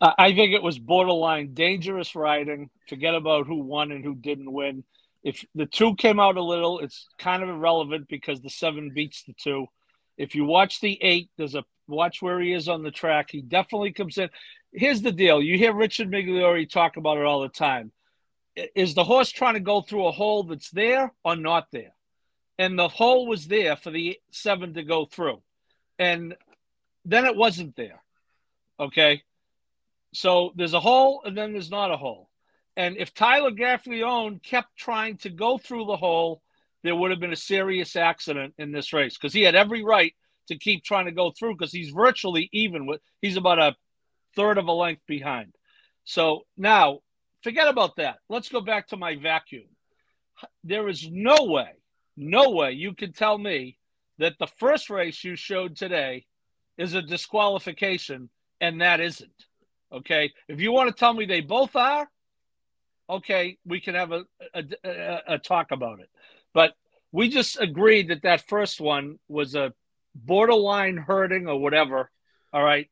Uh, I think it was borderline dangerous riding. Forget about who won and who didn't win. If the two came out a little, it's kind of irrelevant because the seven beats the two. If you watch the eight, there's a watch where he is on the track. He definitely comes in. Here's the deal: you hear Richard Migliore talk about it all the time. Is the horse trying to go through a hole that's there or not there? And the hole was there for the seven to go through, and then it wasn't there. Okay, so there's a hole, and then there's not a hole. And if Tyler Gaffalione kept trying to go through the hole, there would have been a serious accident in this race because he had every right to keep trying to go through because he's virtually even with, he's about a third of a length behind. So now forget about that. Let's go back to my vacuum. There is no way, no way you can tell me that the first race you showed today is a disqualification and that isn't. Okay. If you want to tell me they both are, okay, we can have a, a, a, a talk about it. But we just agreed that that first one was a borderline herding or whatever. All right.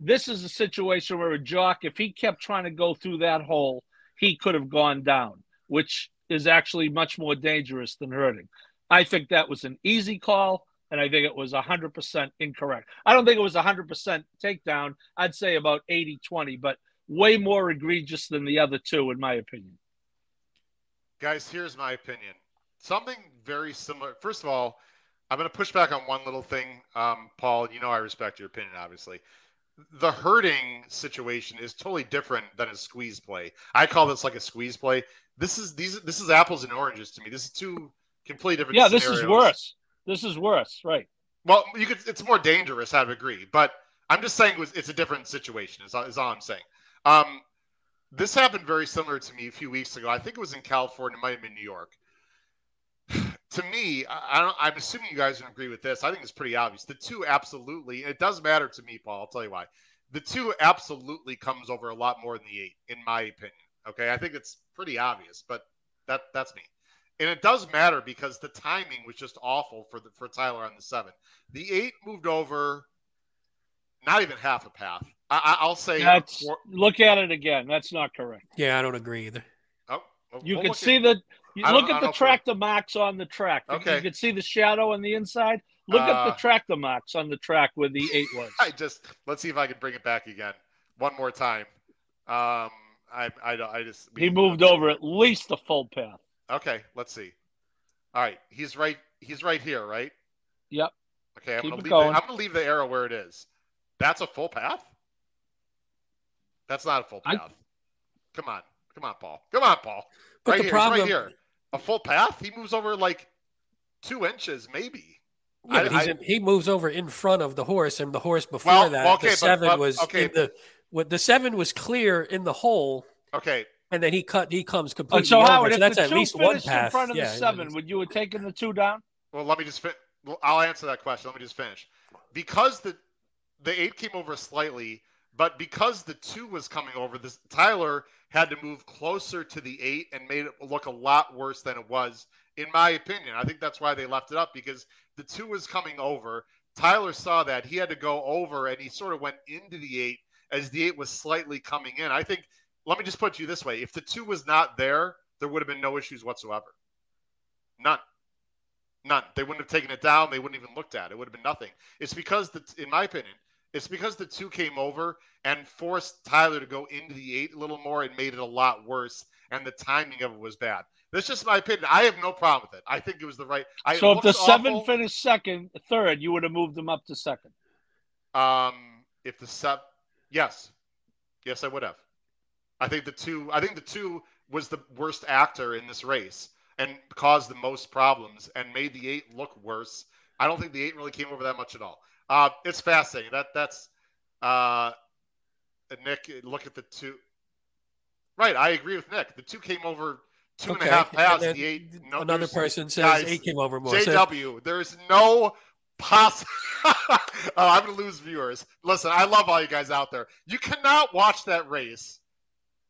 This is a situation where a jock, if he kept trying to go through that hole, he could have gone down, which is actually much more dangerous than herding. I think that was an easy call, and I think it was 100% incorrect. I don't think it was 100% takedown. I'd say about 80 20, but way more egregious than the other two, in my opinion. Guys, here's my opinion. Something very similar. First of all, I'm going to push back on one little thing, um, Paul. You know I respect your opinion, obviously. The herding situation is totally different than a squeeze play. I call this like a squeeze play. This is these. This is apples and oranges to me. This is two completely different. Yeah, scenarios. this is worse. This is worse, right? Well, you could. It's more dangerous. I would agree, but I'm just saying it was, it's a different situation. Is, is all I'm saying. Um, this happened very similar to me a few weeks ago. I think it was in California. It might have been New York. to me, I, I'm assuming you guys don't agree with this. I think it's pretty obvious. The two absolutely, it does matter to me, Paul. I'll tell you why. The two absolutely comes over a lot more than the eight, in my opinion. Okay, I think it's pretty obvious, but that that's me. And it does matter because the timing was just awful for the for Tyler on the seven. The eight moved over, not even half a path. I, will say. That's, look at it again. That's not correct. Yeah, I don't agree either. Oh, you we'll can see at, the you look at the tractor marks on the track. Okay. You can see the shadow on the inside. Look uh, at the tractor marks on the track where the eight was. I just let's see if I can bring it back again one more time. Um, I I, I just he moved over at least the full path. Okay, let's see. All right, he's right. He's right here, right? Yep. Okay, I'm Keep gonna leave. going. The, I'm gonna leave the arrow where it is. That's a full path. That's not a full path. I... Come on, come on, Paul. Come on, Paul. But right the here, problem... right here. A full path. He moves over like two inches, maybe. Yeah, I, I... In, he moves over in front of the horse, and the horse before well, that, okay, the seven but, but, was okay. in the. What the seven was clear in the hole. Okay, and then he cut. He comes oh, completely so over. Howard, so if that's the at two least one finished in front of yeah, the seven, would you have taken the two down? Well, let me just. Fi- well, I'll answer that question. Let me just finish. Because the the eight came over slightly, but because the two was coming over, this Tyler had to move closer to the eight and made it look a lot worse than it was, in my opinion. I think that's why they left it up because the two was coming over. Tyler saw that he had to go over, and he sort of went into the eight as the eight was slightly coming in. I think. Let me just put it you this way: if the two was not there, there would have been no issues whatsoever. None. None. They wouldn't have taken it down. They wouldn't even looked at it. It would have been nothing. It's because the, in my opinion, it's because the two came over and forced Tyler to go into the eight a little more and made it a lot worse. And the timing of it was bad. That's just my opinion. I have no problem with it. I think it was the right. I, so if the seven finished second, third, you would have moved them up to second. Um, if the sub, yes, yes, I would have. I think the two. I think the two was the worst actor in this race and caused the most problems and made the eight look worse. I don't think the eight really came over that much at all. Uh, it's fascinating. That that's uh, Nick. Look at the two. Right, I agree with Nick. The two came over two okay. and a half past the eight. No, another person says guys, eight came over more. JW, so. there's no possible. oh, I'm gonna lose viewers. Listen, I love all you guys out there. You cannot watch that race.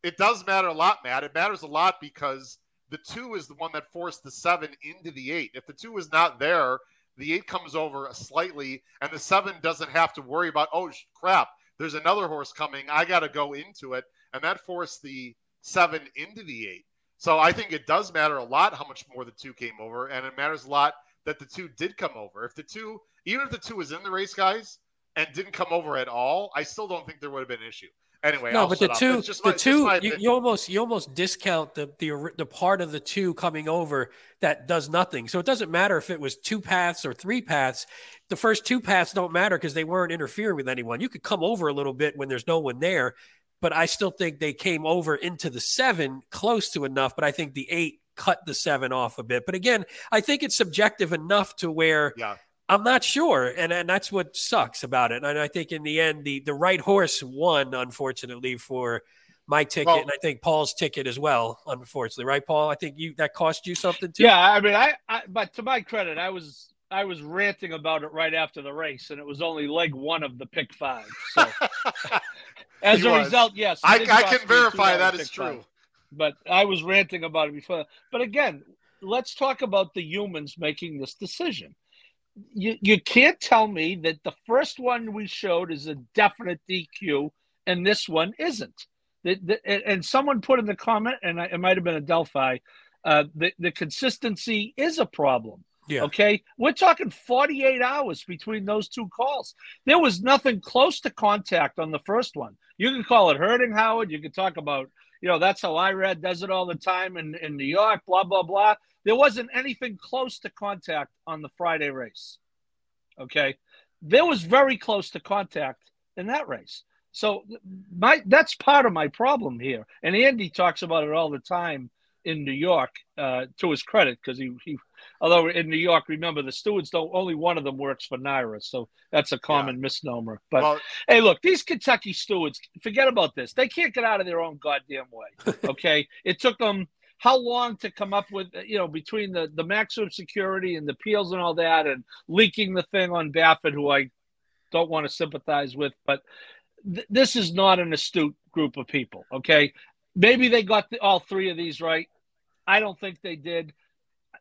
It does matter a lot, Matt. It matters a lot because the two is the one that forced the seven into the eight. If the two is not there, the eight comes over slightly, and the seven doesn't have to worry about, oh crap, there's another horse coming. I got to go into it, and that forced the seven into the eight. So I think it does matter a lot how much more the two came over, and it matters a lot that the two did come over. If the two, even if the two was in the race, guys, and didn't come over at all, I still don't think there would have been an issue. Anyway, no, I'll but the two, the my, two, you, you, almost you almost discount the, the the part of the two coming over that does nothing. So it doesn't matter if it was two paths or three paths. The first two paths don't matter because they weren't interfering with anyone. You could come over a little bit when there's no one there, but I still think they came over into the seven close to enough. But I think the eight cut the seven off a bit. But again, I think it's subjective enough to where. Yeah I'm not sure, and and that's what sucks about it. And I think in the end, the the right horse won, unfortunately, for my ticket, well, and I think Paul's ticket as well. Unfortunately, right, Paul? I think you that cost you something too. Yeah, I mean, I, I but to my credit, I was I was ranting about it right after the race, and it was only leg one of the pick five. So as a was. result, yes, I, I can verify that is true. Five. But I was ranting about it before. But again, let's talk about the humans making this decision you, you can't tell me that the first one we showed is a definite DQ and this one isn't. The, the, and someone put in the comment, and it might have been a Delphi, uh, the, the consistency is a problem. Yeah. Okay. We're talking 48 hours between those two calls. There was nothing close to contact on the first one. You can call it herding, Howard. You can talk about, you know, that's how Irad does it all the time in, in New York, blah, blah, blah. There wasn't anything close to contact on the Friday race. Okay. There was very close to contact in that race. So my that's part of my problem here. And Andy talks about it all the time in New York, uh, to his credit, because he, he although in New York, remember the stewards don't only one of them works for NYRA, so that's a common yeah. misnomer. But well, hey, look, these Kentucky stewards, forget about this. They can't get out of their own goddamn way. Okay. it took them how long to come up with you know between the the maximum security and the appeals and all that and leaking the thing on Baffert, who I don't want to sympathize with, but th- this is not an astute group of people. Okay, maybe they got the, all three of these right. I don't think they did.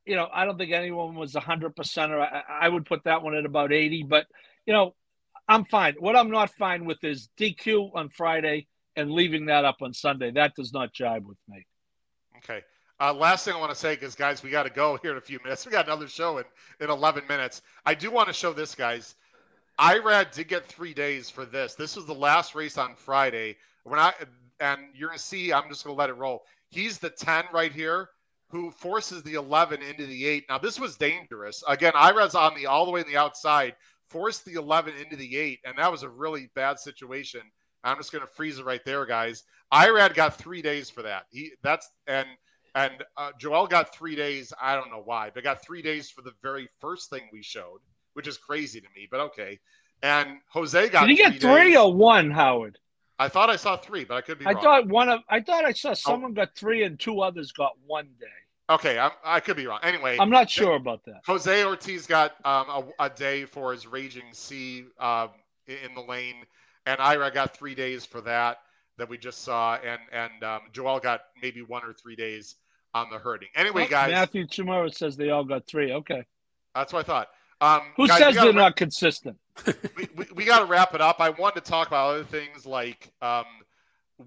You know, I don't think anyone was a hundred percent. Or I, I would put that one at about eighty. But you know, I'm fine. What I'm not fine with is DQ on Friday and leaving that up on Sunday. That does not jibe with me. Okay. Uh, last thing I want to say, because guys, we got to go here in a few minutes. We got another show in, in 11 minutes. I do want to show this, guys. Irad did get three days for this. This was the last race on Friday. When I and you're gonna see, I'm just gonna let it roll. He's the 10 right here, who forces the 11 into the eight. Now this was dangerous. Again, Irad's on the all the way on the outside, forced the 11 into the eight, and that was a really bad situation. I'm just gonna freeze it right there, guys. Irad got three days for that. He that's and and uh, Joel got three days. I don't know why, but got three days for the very first thing we showed, which is crazy to me, but okay. And Jose got. Did he get three days. or one, Howard? I thought I saw three, but I could be. I wrong. thought one of. I thought I saw oh. someone oh. got three and two others got one day. Okay, I'm, i could be wrong. Anyway, I'm not sure about that. Jose Ortiz got um, a, a, day for his Raging Sea um, in the lane, and Irad got three days for that that we just saw, and and um, Joel got maybe one or three days on the herding. Anyway, guys. Matthew tomorrow says they all got three. Okay. That's what I thought. Um, Who guys, says they're wrap- not consistent? we, we, we got to wrap it up. I wanted to talk about other things like um,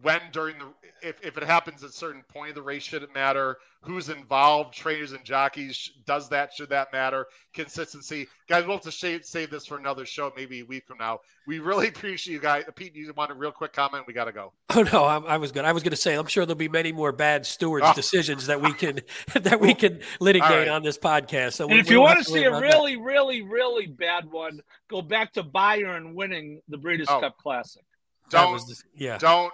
when during the if, if it happens at a certain point of the race should it matter who's involved trainers and jockeys does that should that matter consistency guys we'll have to save, save this for another show maybe a week from now we really appreciate you guys pete you want a real quick comment we got to go Oh no, I, I was good. I was going to say I'm sure there'll be many more bad stewards Oh. decisions that we can that we can litigate right. on this podcast. So And we- if you we'll want to see a about that. really, really, really bad one, go back to Bayern winning the Breeders' Oh. Cup Classic. Don't was the- yeah. don't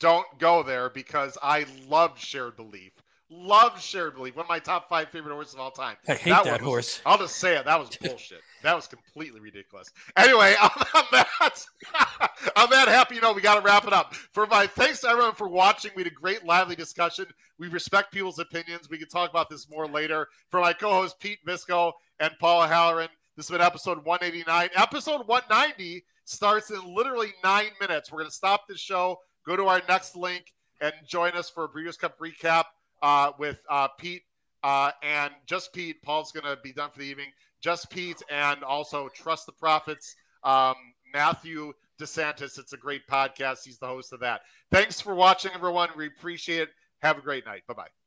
don't go there because i love shared belief love shared belief one of my top five favorite horses of all time I hate that, one was- horse. I'll just say it. That was bullshit. that was completely ridiculous. Anyway, on that, on that happy note, we got to wrap it up. For my thanks to everyone for watching. We had a great, lively discussion. We respect people's opinions. We can talk about this more later. For my co-hosts Pete Visco and Paula Halloran, this has been episode 189. Episode 190 starts in literally nine minutes. We're going to stop the show, go to our next link, and join us for a Breeders' Cup recap uh, with uh, Pete uh, and just Pete. Paul's going to be done for the evening. Just Pete and also Trust the Prophets. Um, Matthew DeSantis. It's a great podcast. He's the host of that. Thanks for watching, everyone. We appreciate it. Have a great night. Bye bye.